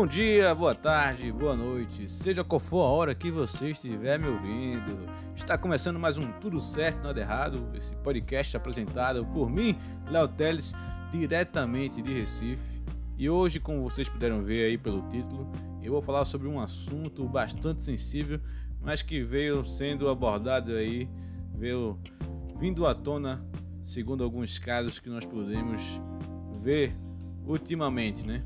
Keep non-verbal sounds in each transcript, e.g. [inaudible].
Bom dia, boa tarde, boa noite, seja qual for a hora que você estiver me ouvindo. Está começando mais um Tudo Certo, Nada Errado, esse podcast apresentado por mim, Léo Teles, diretamente de Recife. E hoje, como vocês puderam ver aí pelo título, eu vou falar sobre um assunto bastante sensível, mas que veio sendo abordado aí, veio vindo à tona, segundo alguns casos que nós podemos ver ultimamente, né?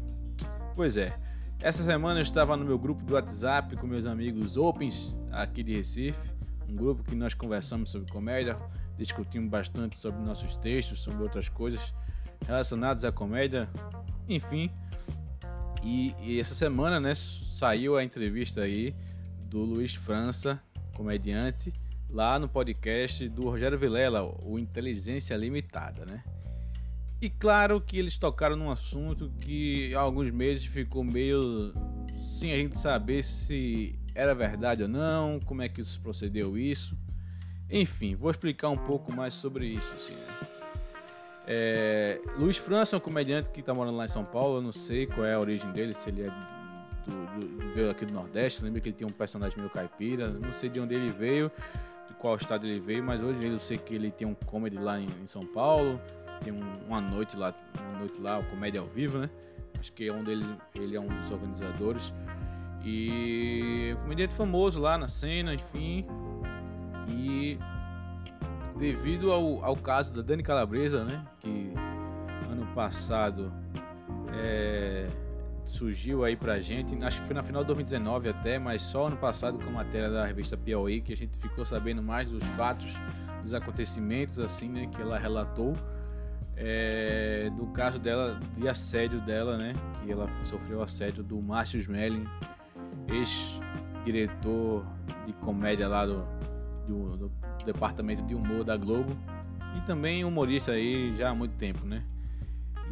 Pois é, essa semana eu estava no meu grupo do WhatsApp com meus amigos Opens aqui de Recife, um grupo que nós conversamos sobre comédia, discutimos bastante sobre nossos textos, sobre outras coisas relacionadas à comédia, enfim. E, e essa semana, né, saiu a entrevista aí do Luiz França, comediante, lá no podcast do Rogério Vilela, o Inteligência Limitada, né? E claro que eles tocaram num assunto que há alguns meses ficou meio sem a gente saber se era verdade ou não, como é que isso procedeu isso. Enfim, vou explicar um pouco mais sobre isso. Assim, né? é, Luiz França é um comediante que está morando lá em São Paulo. Eu não sei qual é a origem dele, se ele é do, do, do, veio aqui do Nordeste. Lembra que ele tem um personagem meio caipira. Não sei de onde ele veio, de qual estado ele veio, mas hoje eu sei que ele tem um comedy lá em, em São Paulo tem um, uma noite lá, uma noite lá, o Comédia ao Vivo, né? Acho que é onde ele, ele é um dos organizadores. E um comediante famoso lá na cena, enfim. E devido ao, ao caso da Dani Calabresa, né? Que ano passado é, surgiu aí pra gente, acho que foi na final de 2019 até, mas só ano passado com a matéria da revista Piauí que a gente ficou sabendo mais dos fatos, dos acontecimentos assim, né, que ela relatou é, do caso dela, de assédio dela, né? Que ela sofreu assédio do Márcio Smelling, ex-diretor de comédia lá do, do, do, departamento de humor da Globo e também humorista aí já há muito tempo, né?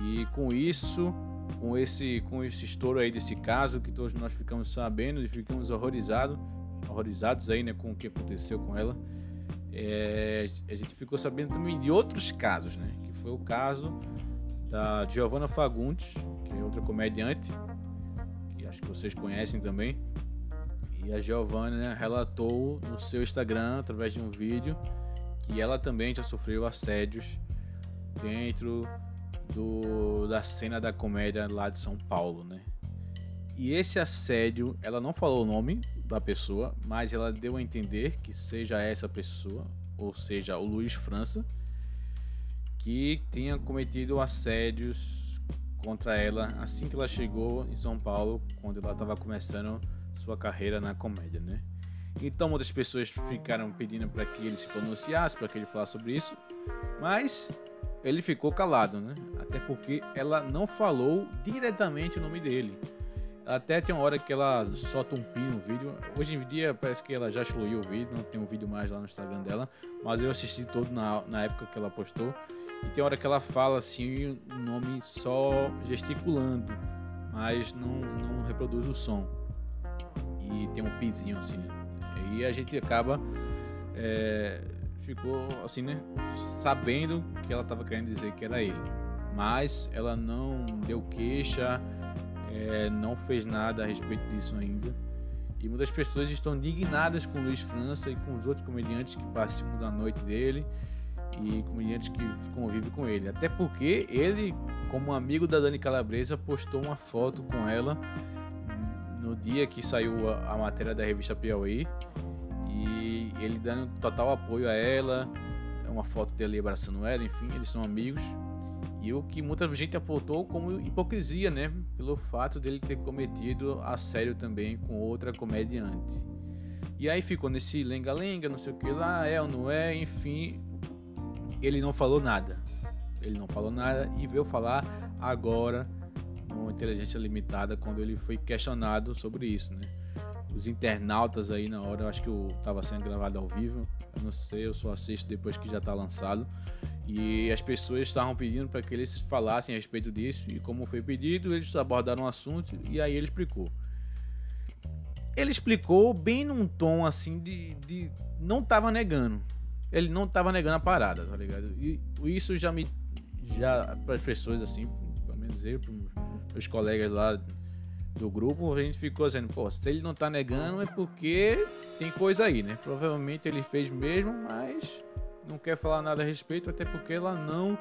E com isso, com esse, com esse estouro aí desse caso que todos nós ficamos sabendo e ficamos horrorizados, horrorizados aí, né, com o que aconteceu com ela. É, a gente ficou sabendo também de outros casos, né? Que foi o caso da Giovanna Fagundes, que é outra comediante, que acho que vocês conhecem também. E a Giovanna relatou no seu Instagram, através de um vídeo, que ela também já sofreu assédios dentro do, da cena da comédia lá de São Paulo, né? E esse assédio, ela não falou o nome da pessoa, mas ela deu a entender que seja essa pessoa, ou seja, o Luiz França, que tinha cometido assédios contra ela assim que ela chegou em São Paulo, quando ela estava começando sua carreira na comédia, né? Então muitas pessoas ficaram pedindo para que ele se pronunciasse, para que ele falasse sobre isso, mas ele ficou calado, né? Até porque ela não falou diretamente o nome dele. Até tem uma hora que ela solta um pin no vídeo. Hoje em dia parece que ela já excluiu o vídeo, não tem um vídeo mais lá no Instagram dela. Mas eu assisti todo na, na época que ela postou. E tem hora que ela fala assim o nome só gesticulando, mas não, não reproduz o som. E tem um pizinho assim. Né? E a gente acaba. É, ficou assim, né? Sabendo que ela estava querendo dizer que era ele. Mas ela não deu queixa é, não fez nada a respeito disso ainda. E muitas pessoas estão indignadas com Luiz França e com os outros comediantes que participam da noite dele e comediantes que convivem com ele. Até porque ele, como amigo da Dani Calabresa, postou uma foto com ela no dia que saiu a, a matéria da revista Piauí e ele dando total apoio a ela. Uma foto dele abraçando ela, enfim, eles são amigos. E o que muita gente apontou como hipocrisia, né? Pelo fato dele ter cometido assédio também com outra comediante. E aí ficou nesse lenga-lenga, não sei o que lá, é ou não é, enfim. Ele não falou nada. Ele não falou nada e veio falar agora no Inteligência Limitada quando ele foi questionado sobre isso, né? Os internautas aí na hora, eu acho que eu tava sendo gravado ao vivo, eu não sei, eu só assisto depois que já tá lançado. E as pessoas estavam pedindo para que eles falassem a respeito disso. E como foi pedido, eles abordaram o assunto e aí ele explicou. ele explicou bem num tom assim de, de não tava negando. Ele não tava negando a parada, tá ligado? E isso já me já para as pessoas assim, pelo menos eu, para os colegas lá do grupo, a gente ficou dizendo, pô, se ele não tá negando é porque tem coisa aí, né? Provavelmente ele fez mesmo, mas não quer falar nada a respeito, até porque ela não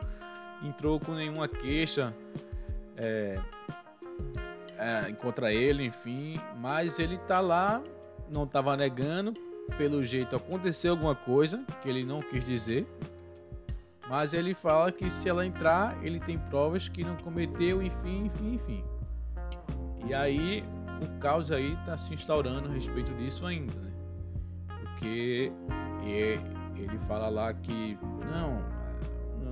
entrou com nenhuma queixa é, é, contra ele, enfim. Mas ele tá lá, não tava negando. Pelo jeito aconteceu alguma coisa que ele não quis dizer. Mas ele fala que se ela entrar, ele tem provas que não cometeu, enfim, enfim, enfim. E aí o caos aí tá se instaurando a respeito disso ainda, né? Porque ele fala lá que não,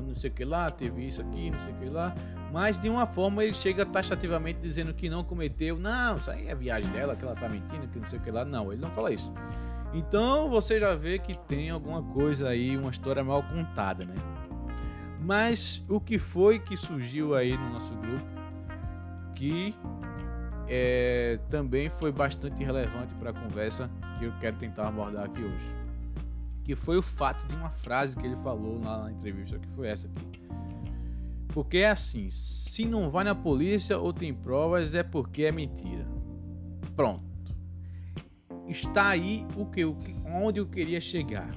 não sei o que lá, teve isso aqui, não sei o que lá. Mas de uma forma ele chega taxativamente dizendo que não cometeu. Não, isso aí é viagem dela, que ela tá mentindo, que não sei o que lá. Não, ele não fala isso. Então você já vê que tem alguma coisa aí, uma história mal contada, né? Mas o que foi que surgiu aí no nosso grupo que é, também foi bastante relevante para a conversa que eu quero tentar abordar aqui hoje que foi o fato de uma frase que ele falou lá na entrevista, que foi essa aqui. Porque é assim, se não vai na polícia ou tem provas é porque é mentira. Pronto. Está aí o que eu, onde eu queria chegar.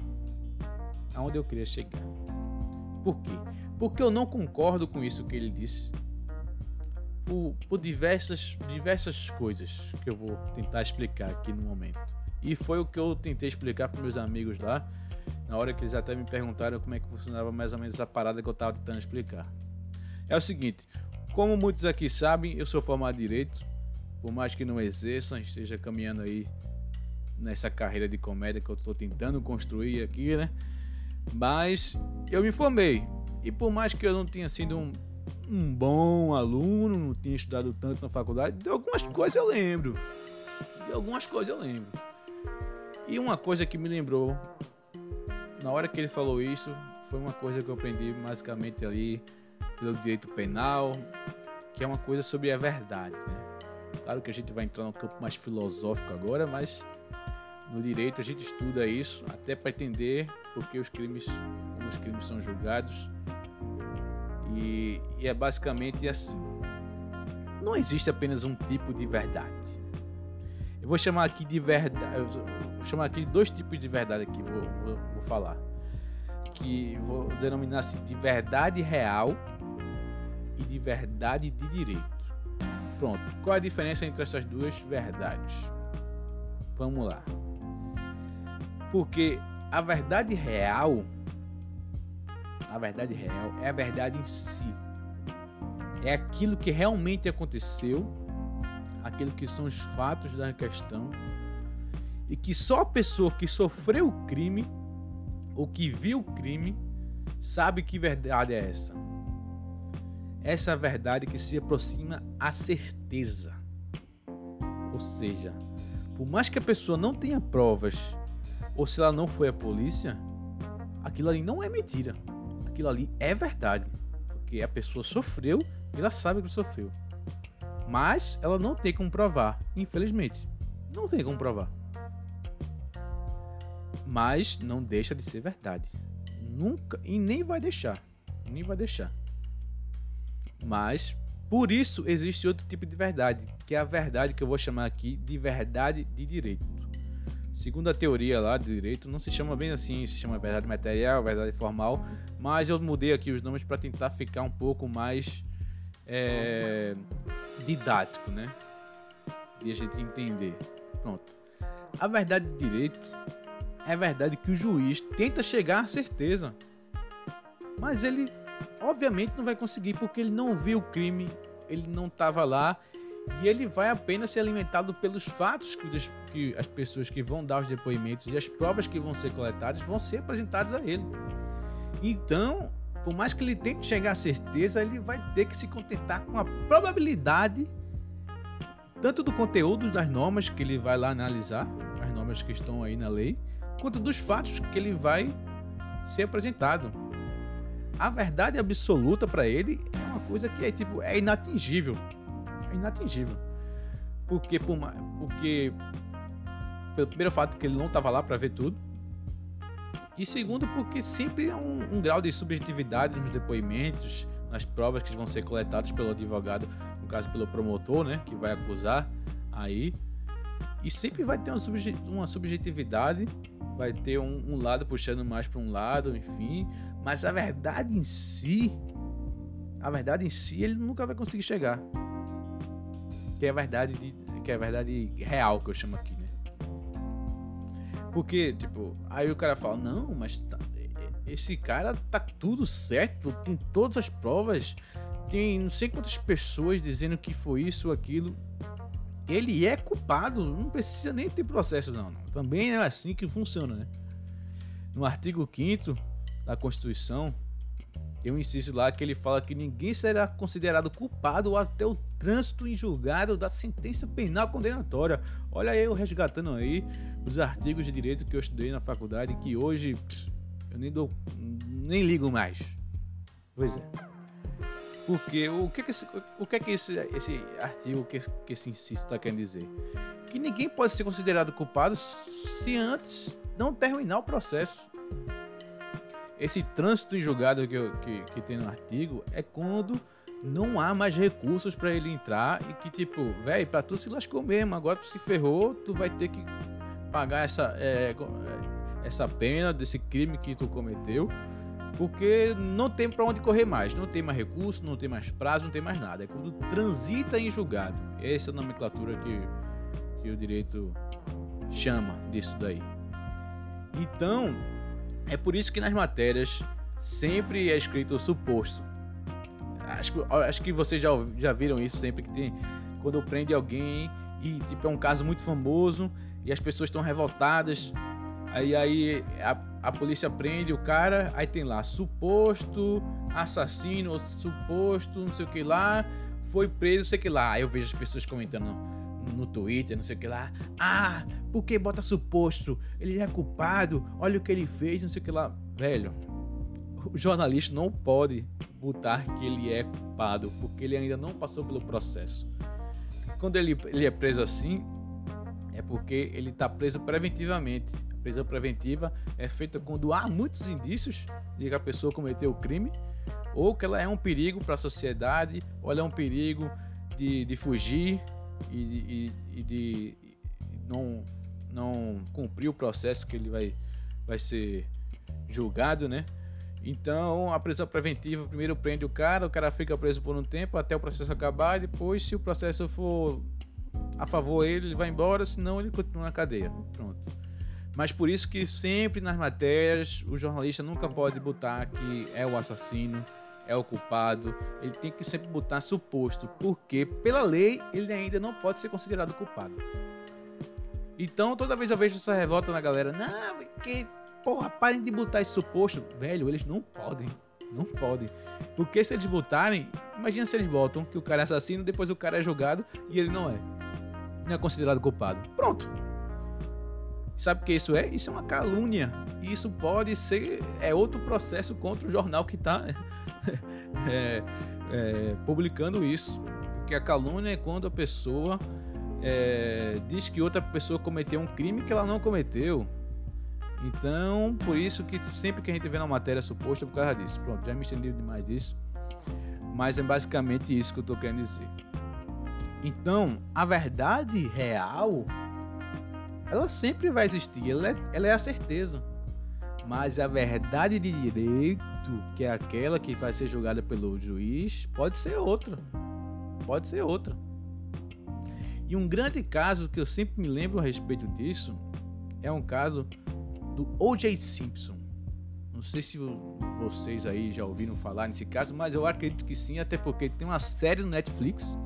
Aonde eu queria chegar. Por quê? Porque eu não concordo com isso que ele disse. Por, por diversas, diversas coisas que eu vou tentar explicar aqui no momento. E foi o que eu tentei explicar para meus amigos lá na hora que eles até me perguntaram como é que funcionava mais ou menos essa parada que eu estava tentando explicar. É o seguinte, como muitos aqui sabem, eu sou formado em Direito, por mais que não exerça, esteja caminhando aí nessa carreira de comédia que eu estou tentando construir aqui, né? Mas eu me formei, e por mais que eu não tenha sido um, um bom aluno, não tinha estudado tanto na faculdade, de algumas coisas eu lembro. De algumas coisas eu lembro. E uma coisa que me lembrou na hora que ele falou isso, foi uma coisa que eu aprendi basicamente ali pelo direito penal, que é uma coisa sobre a verdade, né? Claro que a gente vai entrar no campo mais filosófico agora, mas no direito a gente estuda isso até para entender porque os crimes, como os crimes são julgados. E, e é basicamente assim. Não existe apenas um tipo de verdade. Eu vou chamar aqui de verdade. Vou chamar aqui dois tipos de verdade aqui. Vou, vou, vou falar. Que vou denominar assim de verdade real e de verdade de direito. Pronto. Qual a diferença entre essas duas verdades? Vamos lá. Porque a verdade real, a verdade real é a verdade em si. É aquilo que realmente aconteceu aquilo que são os fatos da questão e que só a pessoa que sofreu o crime ou que viu o crime sabe que verdade é essa. Essa é verdade que se aproxima à certeza. Ou seja, por mais que a pessoa não tenha provas ou se ela não foi à polícia, aquilo ali não é mentira. Aquilo ali é verdade. Porque a pessoa sofreu e ela sabe que sofreu. Mas ela não tem como provar, infelizmente. Não tem como provar. Mas não deixa de ser verdade. Nunca e nem vai deixar. Nem vai deixar. Mas por isso existe outro tipo de verdade, que é a verdade que eu vou chamar aqui de verdade de direito. Segundo a teoria lá do direito, não se chama bem assim, se chama verdade material, verdade formal, mas eu mudei aqui os nomes para tentar ficar um pouco mais é, didático, né? De a gente entender. Pronto. A verdade de direito é a verdade que o juiz tenta chegar à certeza. Mas ele, obviamente, não vai conseguir porque ele não viu o crime, ele não estava lá e ele vai apenas ser alimentado pelos fatos que, as pessoas que vão dar os depoimentos e as provas que vão ser coletadas vão ser apresentadas a ele. Então, por mais que ele tente chegar à certeza, ele vai ter que se contentar com a probabilidade tanto do conteúdo das normas que ele vai lá analisar, as normas que estão aí na lei, quanto dos fatos que ele vai ser apresentado. A verdade absoluta para ele é uma coisa que é tipo é inatingível, é inatingível, porque por, porque pelo primeiro fato que ele não estava lá para ver tudo. E segundo, porque sempre há um, um, grau de subjetividade nos depoimentos, nas provas que vão ser coletadas pelo advogado, no caso pelo promotor, né, que vai acusar aí. E sempre vai ter uma, uma subjetividade, vai ter um, um lado puxando mais para um lado, enfim. Mas a verdade em si, a verdade em si, ele nunca vai conseguir chegar. Que é a verdade, de, que é a verdade real que eu chamo aqui, né? Porque, tipo, aí o cara fala, não, mas tá, esse cara tá tudo certo, tem todas as provas, tem não sei quantas pessoas dizendo que foi isso ou aquilo. Ele é culpado, não precisa nem ter processo, não. não. Também é assim que funciona, né? No artigo 5 da Constituição, tem um inciso lá que ele fala que ninguém será considerado culpado até o trânsito em julgado da sentença penal condenatória. Olha eu resgatando aí os artigos de direito que eu estudei na faculdade que hoje pss, eu nem dou nem ligo mais. Pois é. Porque o que, que esse, o que é que esse, esse artigo, que, que esse inciso está querendo dizer? Que ninguém pode ser considerado culpado se antes não terminar o processo. Esse trânsito em julgado que, que, que tem no artigo é quando não há mais recursos para ele entrar e que, tipo, velho, pra tu se lascou mesmo, agora tu se ferrou, tu vai ter que pagar essa, é, é essa pena desse crime que tu cometeu, porque não tem para onde correr mais, não tem mais recurso, não tem mais prazo, não tem mais nada. É quando transita em julgado. Essa é a nomenclatura que, que o direito chama disso daí. Então, é por isso que nas matérias sempre é escrito o suposto. Acho, acho que vocês já, já viram isso sempre que tem. Quando prende alguém e tipo, é um caso muito famoso e as pessoas estão revoltadas. Aí, aí a, a polícia prende o cara, aí tem lá suposto assassino, suposto não sei o que lá, foi preso, sei que lá. Aí eu vejo as pessoas comentando no Twitter, não sei o que lá. Ah, por que bota suposto? Ele é culpado, olha o que ele fez, não sei o que lá. Velho, o jornalista não pode botar que ele é culpado, porque ele ainda não passou pelo processo. Quando ele, ele é preso assim, é porque ele está preso preventivamente. A prisão preventiva é feita quando há muitos indícios de que a pessoa cometeu o crime, ou que ela é um perigo para a sociedade, ou ela é um perigo de, de fugir, e, e, e de não, não cumprir o processo que ele vai, vai ser julgado, né? Então, a prisão preventiva primeiro prende o cara, o cara fica preso por um tempo até o processo acabar, e depois, se o processo for a favor dele, ele vai embora, senão ele continua na cadeia. Pronto. Mas por isso que sempre nas matérias o jornalista nunca pode botar que é o assassino, é o culpado, ele tem que sempre botar suposto, porque pela lei ele ainda não pode ser considerado culpado. Então toda vez eu vejo essa revolta na galera, não, que porra, parem de botar esse suposto, velho, eles não podem, não podem, porque se eles botarem, imagina se eles botam que o cara é assassino, depois o cara é julgado e ele não é, não é considerado culpado, pronto. Sabe o que isso é? Isso é uma calúnia. E isso pode ser é outro processo contra o jornal que está [laughs] é, é, publicando isso. Porque a calúnia é quando a pessoa é, diz que outra pessoa cometeu um crime que ela não cometeu. Então, por isso que sempre que a gente vê na matéria suposta é por causa disso. Pronto, já me estendi demais disso. Mas é basicamente isso que eu estou querendo dizer. Então, a verdade real, ela sempre vai existir. Ela é, ela é a certeza. Mas a verdade de direito que é aquela que vai ser julgada pelo juiz, pode ser outra. Pode ser outra. E um grande caso que eu sempre me lembro a respeito disso é um caso do O.J. Simpson. Não sei se vocês aí já ouviram falar nesse caso, mas eu acredito que sim, até porque tem uma série no Netflix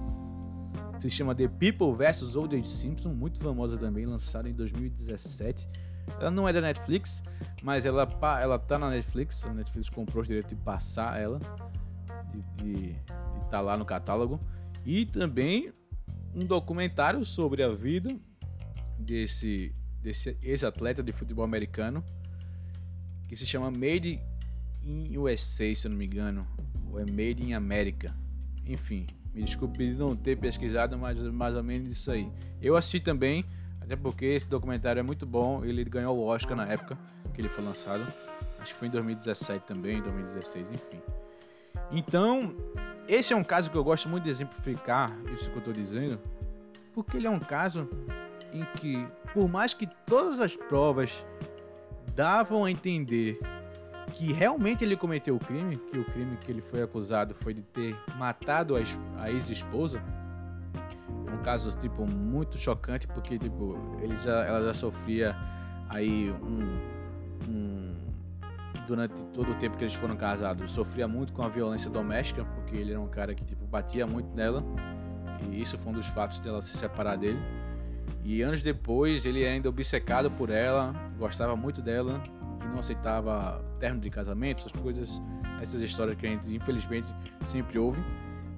que se chama The People vs. O.J. Simpson, muito famosa também, lançada em 2017 ela não é da Netflix, mas ela, ela tá na Netflix. A Netflix comprou o direito de passar ela, de estar tá lá no catálogo. E também um documentário sobre a vida desse, desse ex-atleta de futebol americano, que se chama Made in USA, se eu não me engano. Ou é Made in America. Enfim, me desculpe de não ter pesquisado, mas mais ou menos isso aí. Eu assisti também Até porque esse documentário é muito bom. Ele ganhou o Oscar na época que ele foi lançado. Acho que foi em 2017 também, 2016, enfim. Então, esse é um caso que eu gosto muito de exemplificar isso que eu estou dizendo, porque ele é um caso em que, por mais que todas as provas davam a entender que realmente ele cometeu o crime, que o crime que ele foi acusado foi de ter matado a ex-esposa, é um caso tipo muito chocante porque tipo ele já, ela já sofria aí um, um durante todo o tempo que eles foram casados sofria muito com a violência doméstica porque ele era um cara que tipo batia muito nela e isso foi um dos fatos dela se separar dele e anos depois ele era ainda obcecado por ela gostava muito dela e não aceitava término de casamento essas coisas essas histórias que a gente infelizmente sempre ouve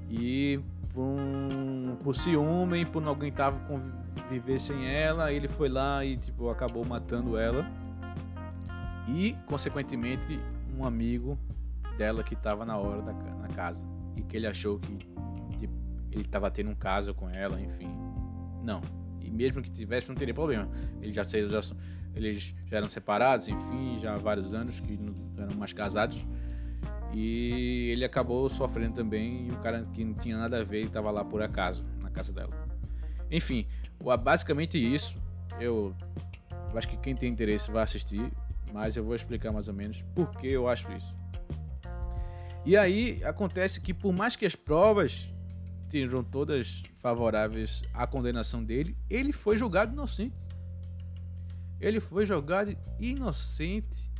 e por, um, por ciúme, por não aguentar conviver sem ela, ele foi lá e tipo acabou matando ela. E consequentemente um amigo dela que estava na hora da na casa e que ele achou que tipo, ele estava tendo um caso com ela, enfim. Não. E mesmo que tivesse não teria problema. Eles já, já eles já eram separados, enfim, já há vários anos que não eram mais casados. E ele acabou sofrendo também. E o cara que não tinha nada a ver estava lá por acaso, na casa dela. Enfim, basicamente isso. Eu, acho que quem tem interesse vai assistir. Mas eu vou explicar mais ou menos por que eu acho isso. E aí acontece que, por mais que as provas estejam todas favoráveis à condenação dele, ele foi julgado inocente. Ele foi julgado inocente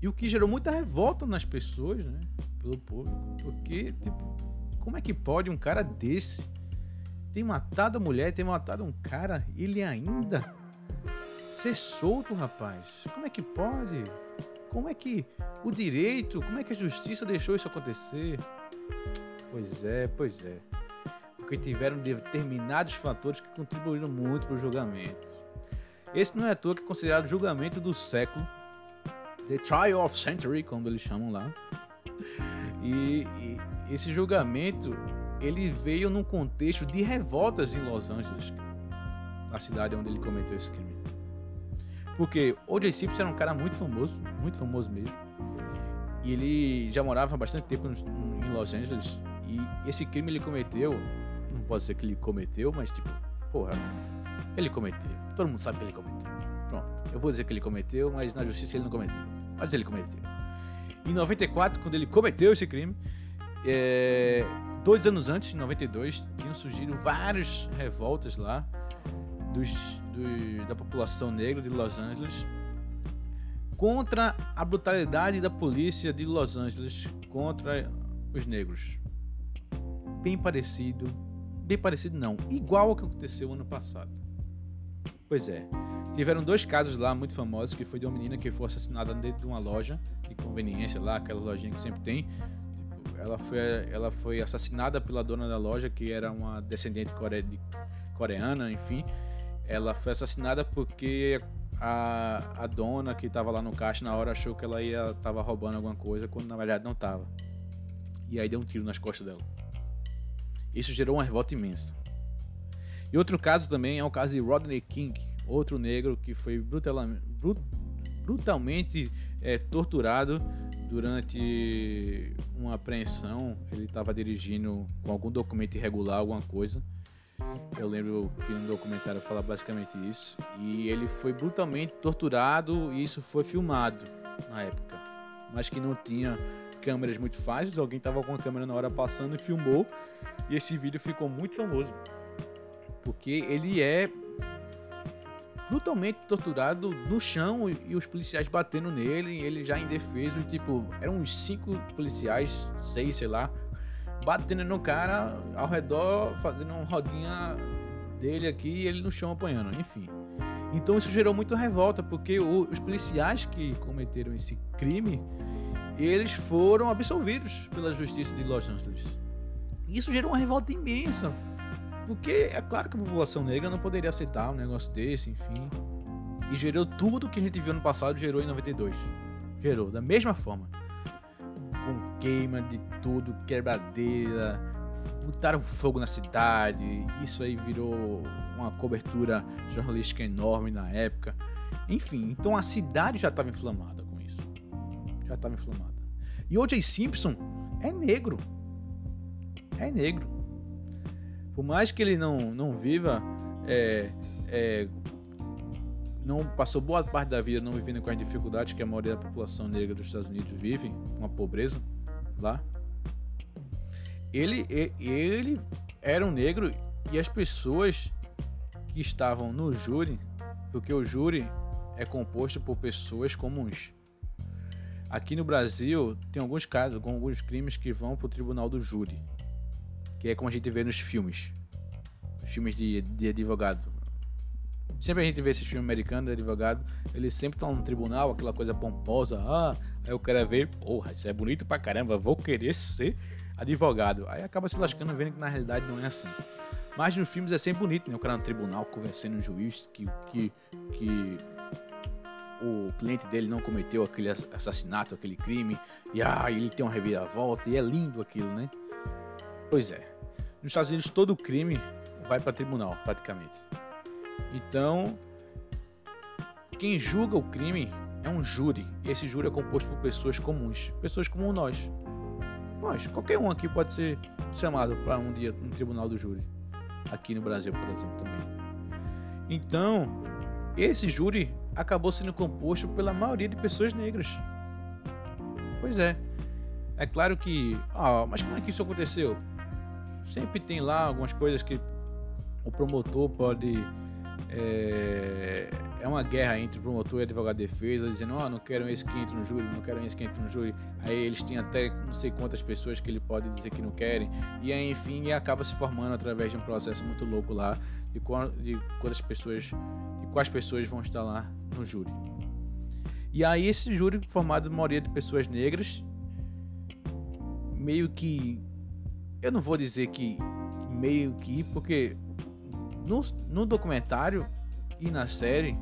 e o que gerou muita revolta nas pessoas, né? Pelo público. Porque, tipo, como é que pode um cara desse ter matado a mulher, ter matado um cara, ele ainda ser solto, rapaz? Como é que pode? Como é que o direito, como é que a justiça deixou isso acontecer? Pois é, pois é. Porque tiveram determinados fatores que contribuíram muito para o julgamento. Esse não é à toa que é considerado o julgamento do século The Trial of Century, como eles chamam lá. E, e, esse julgamento ele veio num contexto de revoltas em Los Angeles, a cidade onde ele cometeu esse crime. Porque O.J. Simpson era um cara muito famoso, muito famoso mesmo. E ele já morava há bastante tempo em Los Angeles. E esse crime ele cometeu, não pode ser que ele cometeu, mas tipo, porra, ele cometeu. Todo mundo sabe que ele cometeu. Pronto, eu vou dizer que ele cometeu, mas na justiça ele não cometeu mas ele cometeu. Em 94, quando ele cometeu esse crime, é, dois anos antes, em 92, tinham surgido várias revoltas lá dos, do, da população negra de Los Angeles contra a brutalidade da polícia de Los Angeles contra os negros. Bem parecido, bem parecido não, igual ao que aconteceu ano passado. Pois é, Tiveram dois casos lá muito famosos, que foi de uma menina que foi assassinada dentro de uma loja de conveniência lá, aquela lojinha que sempre tem. Tipo, ela foi, ela foi assassinada pela dona da loja, que era uma descendente core, de, coreana, enfim. Ela foi assassinada porque a, a dona que estava lá no caixa na hora achou que ela ia tava roubando alguma coisa, quando na verdade não estava. E aí deu um tiro nas costas dela. Isso gerou uma revolta imensa. E outro caso também é o caso de Rodney King, outro negro que foi brutalmente, é, torturado durante uma apreensão. Ele estava dirigindo com algum documento irregular, alguma coisa. Eu lembro que no documentário fala basicamente isso. E ele foi brutalmente torturado e isso foi filmado na época. Mas que não tinha câmeras muito fáceis. Alguém estava com a câmera na hora passando e filmou. E esse vídeo ficou muito famoso. Porque ele é brutalmente torturado no chão e, os policiais batendo nele, ele já indefeso, e tipo, eram uns cinco policiais, seis, sei lá, batendo no cara ao redor, fazendo uma rodinha dele aqui e ele no chão apanhando, enfim. Então isso gerou muita revolta, porque os policiais que cometeram esse crime, eles foram absolvidos pela justiça de Los Angeles. Isso gerou uma revolta imensa, porque é claro que a população negra não poderia aceitar um negócio desse, enfim. E gerou tudo que a gente viu no passado, gerou em 92. Gerou, da mesma forma. Com queima de tudo, quebradeira, botaram fogo na cidade. Isso aí virou uma cobertura jornalística enorme na época. Enfim, então a cidade já estava inflamada. Já estava inflamada. E O.J. Simpson é negro. É negro. Por mais que ele não, não viva, é, é, não passou boa parte da vida não vivendo com as dificuldades que a maioria da população negra dos Estados Unidos vive, uma pobreza lá. Ele, ele era um negro e as pessoas que estavam no júri, porque o júri é composto por pessoas comuns. Aqui no Brasil tem alguns casos, alguns crimes que vão para o tribunal do júri, que é como a gente vê nos filmes, filmes de, de advogado. Sempre a gente vê esses filmes americanos de advogado, eles sempre estão no tribunal, aquela coisa pomposa. Ah, aí o cara vê, porra, isso é bonito pra caramba, vou querer ser advogado. Aí acaba se lascando vendo que na realidade não é assim. Mas nos filmes é sempre bonito, né? O cara no tribunal convencendo um juiz que, que, que o cliente dele não cometeu aquele assassinato, aquele crime, e ah, ele tem uma reviravolta, e é lindo aquilo, né? Pois é. Nos Estados Unidos todo crime vai para tribunal, praticamente. Então, quem julga o crime é um júri. E esse júri é composto por pessoas comuns, pessoas como nós. Nós, qualquer um aqui pode ser chamado para um dia no tribunal do júri. Aqui no Brasil, por exemplo, também. Então, esse júri acabou sendo composto pela maioria de pessoas negras. Pois é. É claro que. Ah, mas como é que isso aconteceu? Sempre tem lá algumas coisas que o promotor pode é, é uma guerra entre o promotor e advogado de defesa, dizendo: Ó, oh, não quero esse que entre no júri, não quero esse que entre no júri. Aí eles têm até não sei quantas pessoas que ele pode dizer que não querem. E aí, enfim, acaba se formando através de um processo muito louco lá de, quantas pessoas, de quais pessoas vão estar lá no júri. E aí, esse júri, formado de maioria de pessoas negras, meio que. Eu não vou dizer que meio que, porque no, no documentário e na série,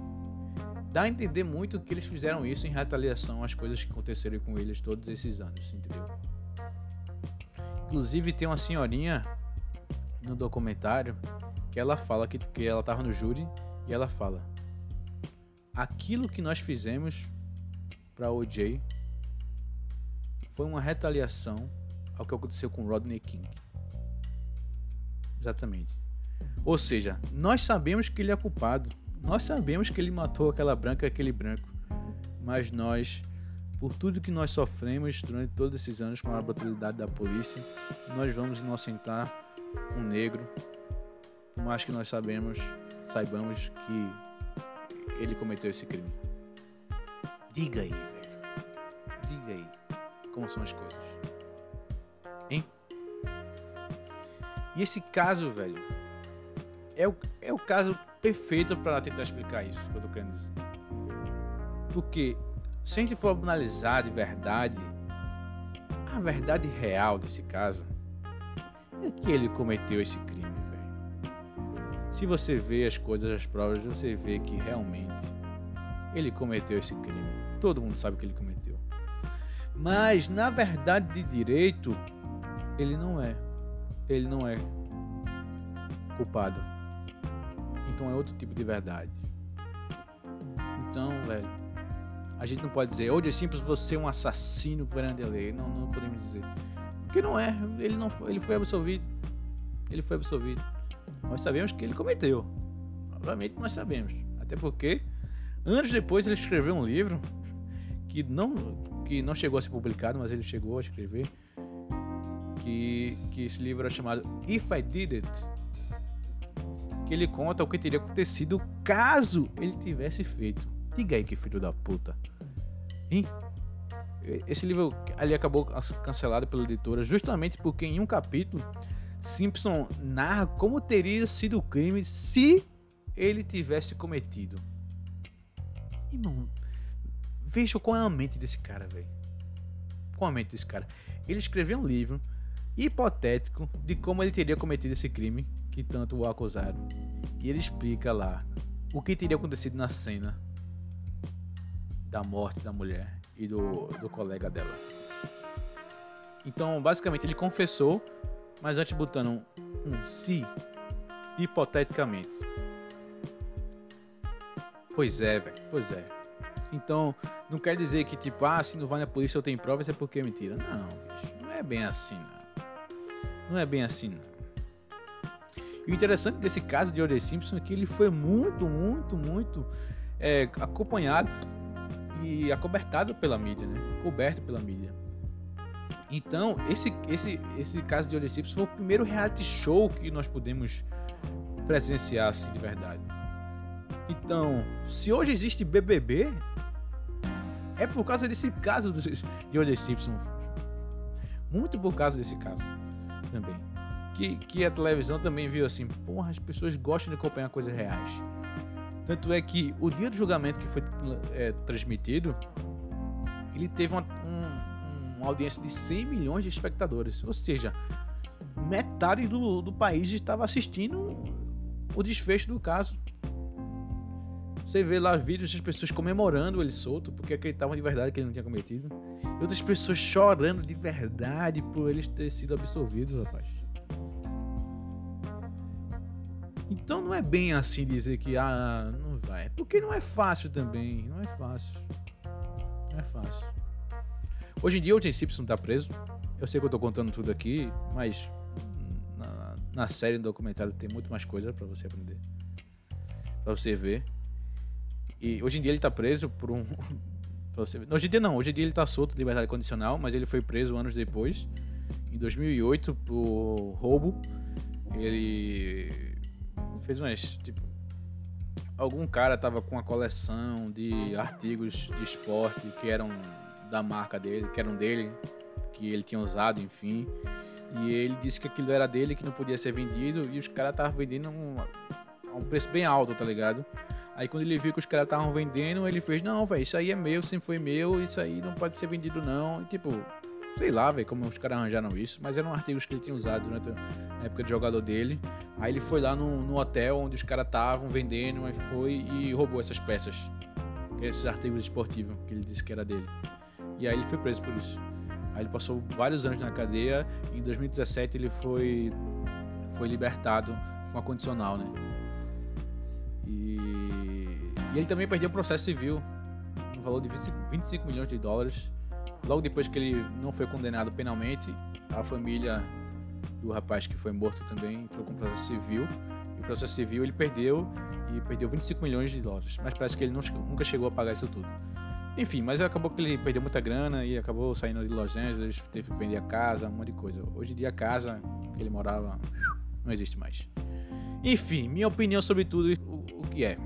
dá a entender muito que eles fizeram isso em retaliação às coisas que aconteceram com eles todos esses anos, entendeu? Inclusive tem uma senhorinha no documentário que ela fala que, que ela tava no júri e ela fala: Aquilo que nós fizemos para OJ foi uma retaliação ao que aconteceu com Rodney King. Exatamente. Ou seja, nós sabemos que ele é culpado. Nós sabemos que ele matou aquela branca, aquele branco. Mas nós, por tudo que nós sofremos durante todos esses anos com a brutalidade da polícia, nós vamos inocentar um negro, por mais que nós sabemos, saibamos que ele cometeu esse crime. Diga aí, velho. Diga aí como são as coisas. Hein? E esse caso, velho, é o, é o caso perfeito para tentar explicar isso que eu tô querendo dizer. Porque se a gente for analisar de verdade, a verdade real desse caso é que ele cometeu esse crime. Se você vê as coisas, as provas, você vê que realmente ele cometeu esse crime. Todo mundo sabe que ele cometeu. Mas na verdade de direito, ele não é. Ele não é culpado. Então é outro tipo de verdade. Então, velho, a gente não pode dizer, hoje é simples você é um assassino perante a lei. Não, não podemos dizer. Porque não é. Ele não foi, ele foi absolvido. Ele foi absolvido. Nós sabemos que ele cometeu. Obviamente nós sabemos. Até porque anos depois ele escreveu um livro que não que não chegou a ser publicado, mas ele chegou a escrever que que esse livro era chamado If I Did It que ele conta o que teria acontecido caso ele tivesse feito. Diga aí que filho da puta. Hein? Esse livro ali acabou cancelado pela editora justamente porque em um capítulo Simpson narra como teria sido o crime se ele tivesse cometido. Irmão, veja qual é a mente desse cara, velho. Qual é a mente desse cara? Ele escreveu um livro hipotético de como ele teria cometido esse crime que tanto o acusaram. E ele explica lá o que teria acontecido na cena da morte da mulher e do, do colega dela. Então, basicamente, ele confessou, Mas antes botando um, um se, hipoteticamente. Pois é, velho. Pois é. Então, não quer dizer que, tipo, ah, se não vai na polícia eu tenho provas, é porque é mentira. Não, bicho. Não é bem assim, não. Não é bem assim, não. E o interessante desse caso de O.J. Simpson é que ele foi muito, muito, muito é, acompanhado e acobertado pela mídia, né? Coberto pela mídia. Então, esse, esse, esse caso de. Simpson foi o primeiro reality show que nós podemos presenciar assim, de verdade. Então, se hoje existe BBB, é por causa desse caso de O.J. Simpson. Muito por causa desse caso também. Que, que a televisão também viu assim, porra, as pessoas gostam de acompanhar coisas reais. Tanto é que o dia do julgamento que foi é, transmitido, ele teve uma, um, uma audiência de 100 milhões de espectadores. Ou seja, metade do, do país estava assistindo o desfecho do caso. Você vê lá vídeos das pessoas comemorando ele solto, porque acreditavam de verdade que ele não tinha cometido. E outras pessoas chorando de verdade por ele ter sido absolvido, rapaz. Então não é bem assim dizer que ah, não vai. Porque não é fácil também. Não é fácil. Não é fácil. Hoje em dia o Tim Simpson tá preso. Eu sei que eu tô contando tudo aqui, mas na, na série, no documentário, tem muito mais coisa para você aprender. para você ver. E hoje em dia ele tá preso por um. [laughs] você ver. Hoje em dia não, hoje em dia ele tá solto, liberdade condicional, mas ele foi preso anos depois, em 2008, por roubo. Ele fez umas. Tipo, algum cara tava com uma coleção de artigos de esporte que eram da marca dele, que eram dele, que ele tinha usado, enfim. E ele disse que aquilo era dele, que não podia ser vendido, e os caras estavam vendendo um, a um preço bem alto, tá ligado? Aí quando ele viu que os caras estavam vendendo, ele fez, não, velho, isso aí é meu, sempre foi meu, isso aí não pode ser vendido não. E tipo, sei lá, velho, como os caras arranjaram isso, mas eram artigos que ele tinha usado durante a época de jogador dele. Aí ele foi lá no, no hotel onde os caras estavam vendendo, aí foi e roubou essas peças, esses artigos esportivos que ele disse que era dele. E aí ele foi preso por isso. Aí ele passou vários anos na cadeia e em 2017 ele foi, foi libertado com a condicional, né? E ele também perdeu o processo civil no valor de 25 milhões de dólares. Logo depois que ele não foi condenado penalmente, a família do rapaz que foi morto também entrou com processo civil. E o processo civil ele perdeu e perdeu 25 milhões de dólares. Mas parece que ele nunca chegou a pagar isso tudo. Enfim, mas acabou que ele perdeu muita grana e acabou saindo de Los Angeles, teve que vender a casa, um monte de coisa. Hoje em dia a casa que ele morava não existe mais. Enfim, minha opinião sobre tudo o, o que é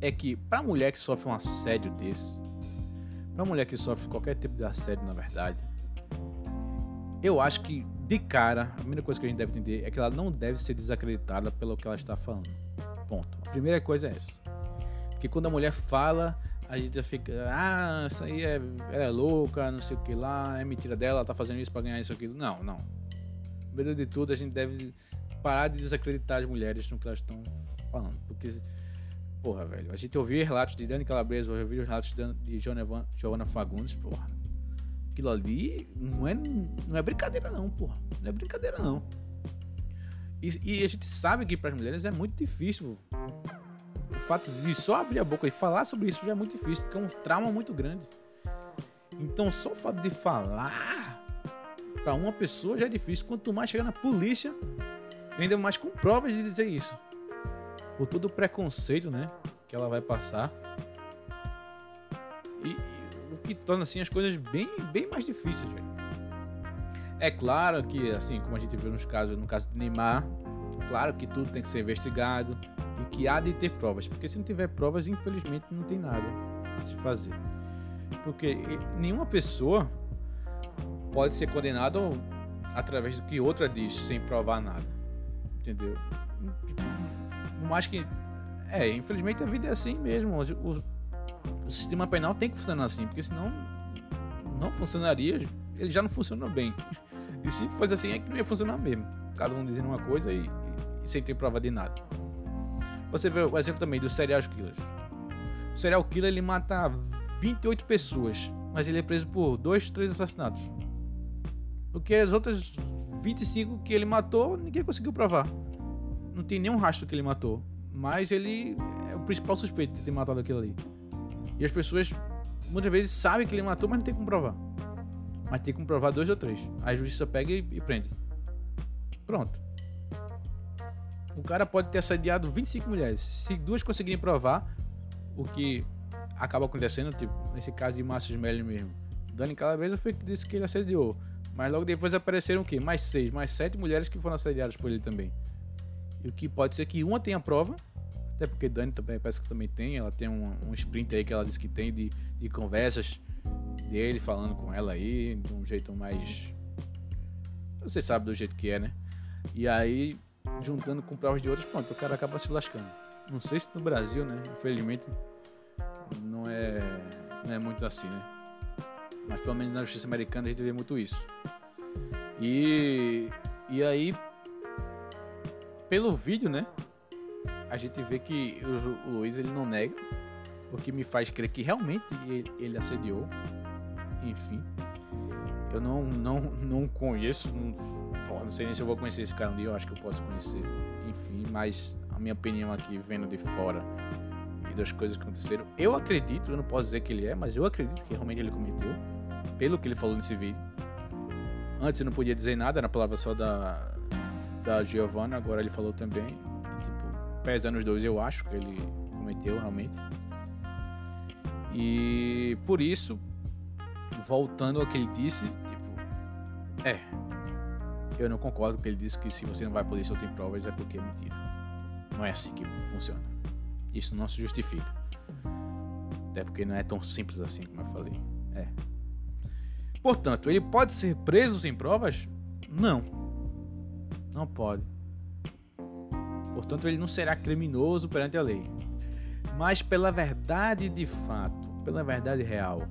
é que pra mulher que sofre um assédio desse, pra mulher que sofre qualquer tipo de assédio, na verdade, eu acho que de cara, a primeira coisa que a gente deve entender é que ela não deve ser desacreditada pelo que ela está falando. Ponto. A primeira coisa é essa. Porque quando a mulher fala, a gente fica, ah, isso aí é, ela é louca, não sei o que lá, é mentira dela, ela tá fazendo isso para ganhar isso aquilo. Não, não. Primeiro de tudo, a gente deve parar de desacreditar as mulheres no que elas estão falando. Porque Porra, velho. A gente ouviu relatos de Dani Calabresa, ouviu relatos de Giovanna Fagundes, porra. Aquilo ali não é, não é brincadeira, não, porra. Não é brincadeira, não. E, e a gente sabe que para as mulheres é muito difícil. Fato de só abrir a boca e falar sobre isso já é muito difícil, porque é um trauma muito grande. Então, só o fato de falar para uma pessoa já é difícil. Quanto mais chegar na polícia, ainda mais com provas de dizer isso por todo o preconceito, né, que ela vai passar. E, e, o que torna assim as coisas bem, bem mais difíceis, velho. É claro que, assim, como a gente viu nos casos, no caso de Neymar, claro que tudo tem que ser investigado e que há de ter provas, porque se não tiver provas, infelizmente não tem nada a se fazer. Porque nenhuma pessoa pode ser condenada através do que outra diz sem provar nada. Entendeu? Por mais que. É, infelizmente a vida é assim mesmo. O, o sistema penal tem que funcionar assim, porque senão não funcionaria. Ele já não funciona bem. E se fosse assim, é que não ia funcionar mesmo. Cada um dizendo uma coisa e, e sem ter prova de nada. Você vê o exemplo também dos serial killers. O serial killer ele mata 28 pessoas, mas ele é preso por dois, três assassinatos. Porque as outras 25 que ele matou, ninguém conseguiu provar. Não tem nenhum rastro que ele matou. Mas ele é o principal suspeito de ter matado aquilo ali. E as pessoas muitas vezes sabem que ele matou, mas não tem como provar. Mas tem como provar dois ou três. Aí a justiça pega e, e prende. Pronto. O cara pode ter assediado 25 mulheres. Se duas conseguirem provar, o que acaba acontecendo, tipo, nesse caso de Márcio Smelly mesmo. Dani Calabresa foi que disse que ele assediou. Mas logo depois apareceram o quê? Mais seis, mais sete mulheres que foram assediadas por ele também. E o que pode ser que uma tenha prova, até porque Dani também parece que também tem, ela tem um, um sprint aí que ela disse que tem de, de conversas dele falando com ela aí, de um jeito mais. Você sabe do jeito que é, né? E aí, juntando com provas de outras, pronto, o cara acaba se lascando. Não sei se no Brasil, né? Infelizmente, não é, não é muito assim, né? Mas pelo menos na justiça americana a gente vê muito isso. E, e aí, pelo vídeo, né? A gente vê que o, o Luiz ele não nega, o que me faz crer que realmente ele, ele assediou. Enfim, eu não, não, não conheço, não, não sei nem se eu vou conhecer esse cara um dia, eu acho que eu posso conhecer. Enfim, mas a minha opinião aqui, vendo de fora e das coisas que aconteceram, eu acredito, eu não posso dizer que ele é, mas eu acredito que realmente ele cometeu, pelo que ele falou nesse vídeo. Antes eu não podia dizer nada, era a palavra só da, da Giovanna, agora ele falou também. E, tipo, pesando os dois, eu acho que ele cometeu realmente. E por isso, voltando ao que ele disse, tipo, é. Eu não concordo com ele disse que se você não vai polícia ou tem provas é porque é mentira. Não é assim que funciona. Isso não se justifica. Até porque não é tão simples assim como eu falei. É. Portanto, ele pode ser preso sem provas? Não. Não pode. Portanto, ele não será criminoso perante a lei. Mas pela verdade de fato, pela verdade real,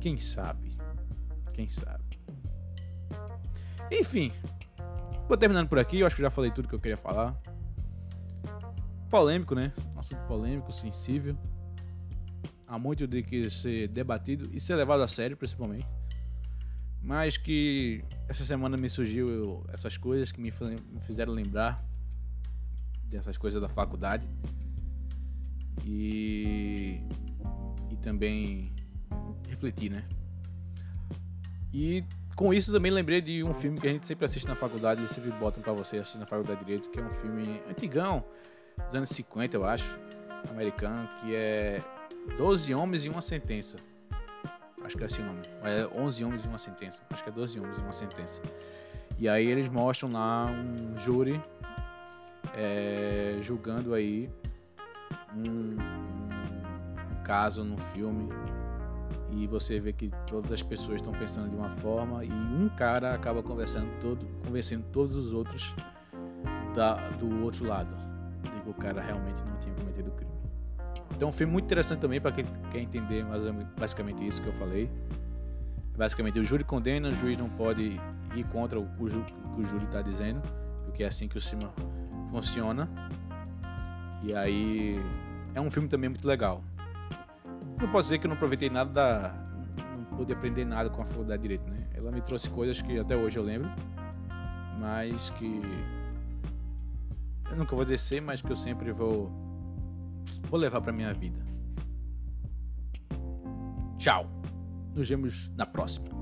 quem sabe? Quem sabe? Enfim, vou terminando por aqui. Eu acho que já falei tudo que eu queria falar. Polêmico, né? Assunto polêmico, sensível há muito de que ser debatido e ser levado a sério, principalmente. Mas que essa semana me surgiu essas coisas que me fizeram lembrar dessas coisas da faculdade e e também refletir, né? E com isso também lembrei de um filme que a gente sempre assiste na faculdade, eles sempre botam para você assistir na faculdade de direito, que é um filme antigão, dos anos 50, eu acho, americano, que é 12 homens e uma sentença. Acho que é assim o nome. É 11 homens e uma sentença. Acho que é 12 homens e uma sentença. E aí eles mostram lá um júri é, julgando aí um, um, um caso no filme e você vê que todas as pessoas estão pensando de uma forma e um cara acaba conversando todo, convencendo todos os outros da, do outro lado de que o cara realmente não tinha cometido crime. Então, um filme muito interessante também para quem quer entender mais basicamente isso que eu falei. Basicamente, o júri condena, o juiz não pode ir contra o, o, o que o júri está dizendo, porque é assim que o cinema funciona. E aí, é um filme também muito legal. Não posso dizer que eu não aproveitei nada da. Não pude aprender nada com a faculdade de Direito, né? Ela me trouxe coisas que até hoje eu lembro, mas que. Eu nunca vou descer, mas que eu sempre vou vou levar para minha vida. Tchau. Nos vemos na próxima.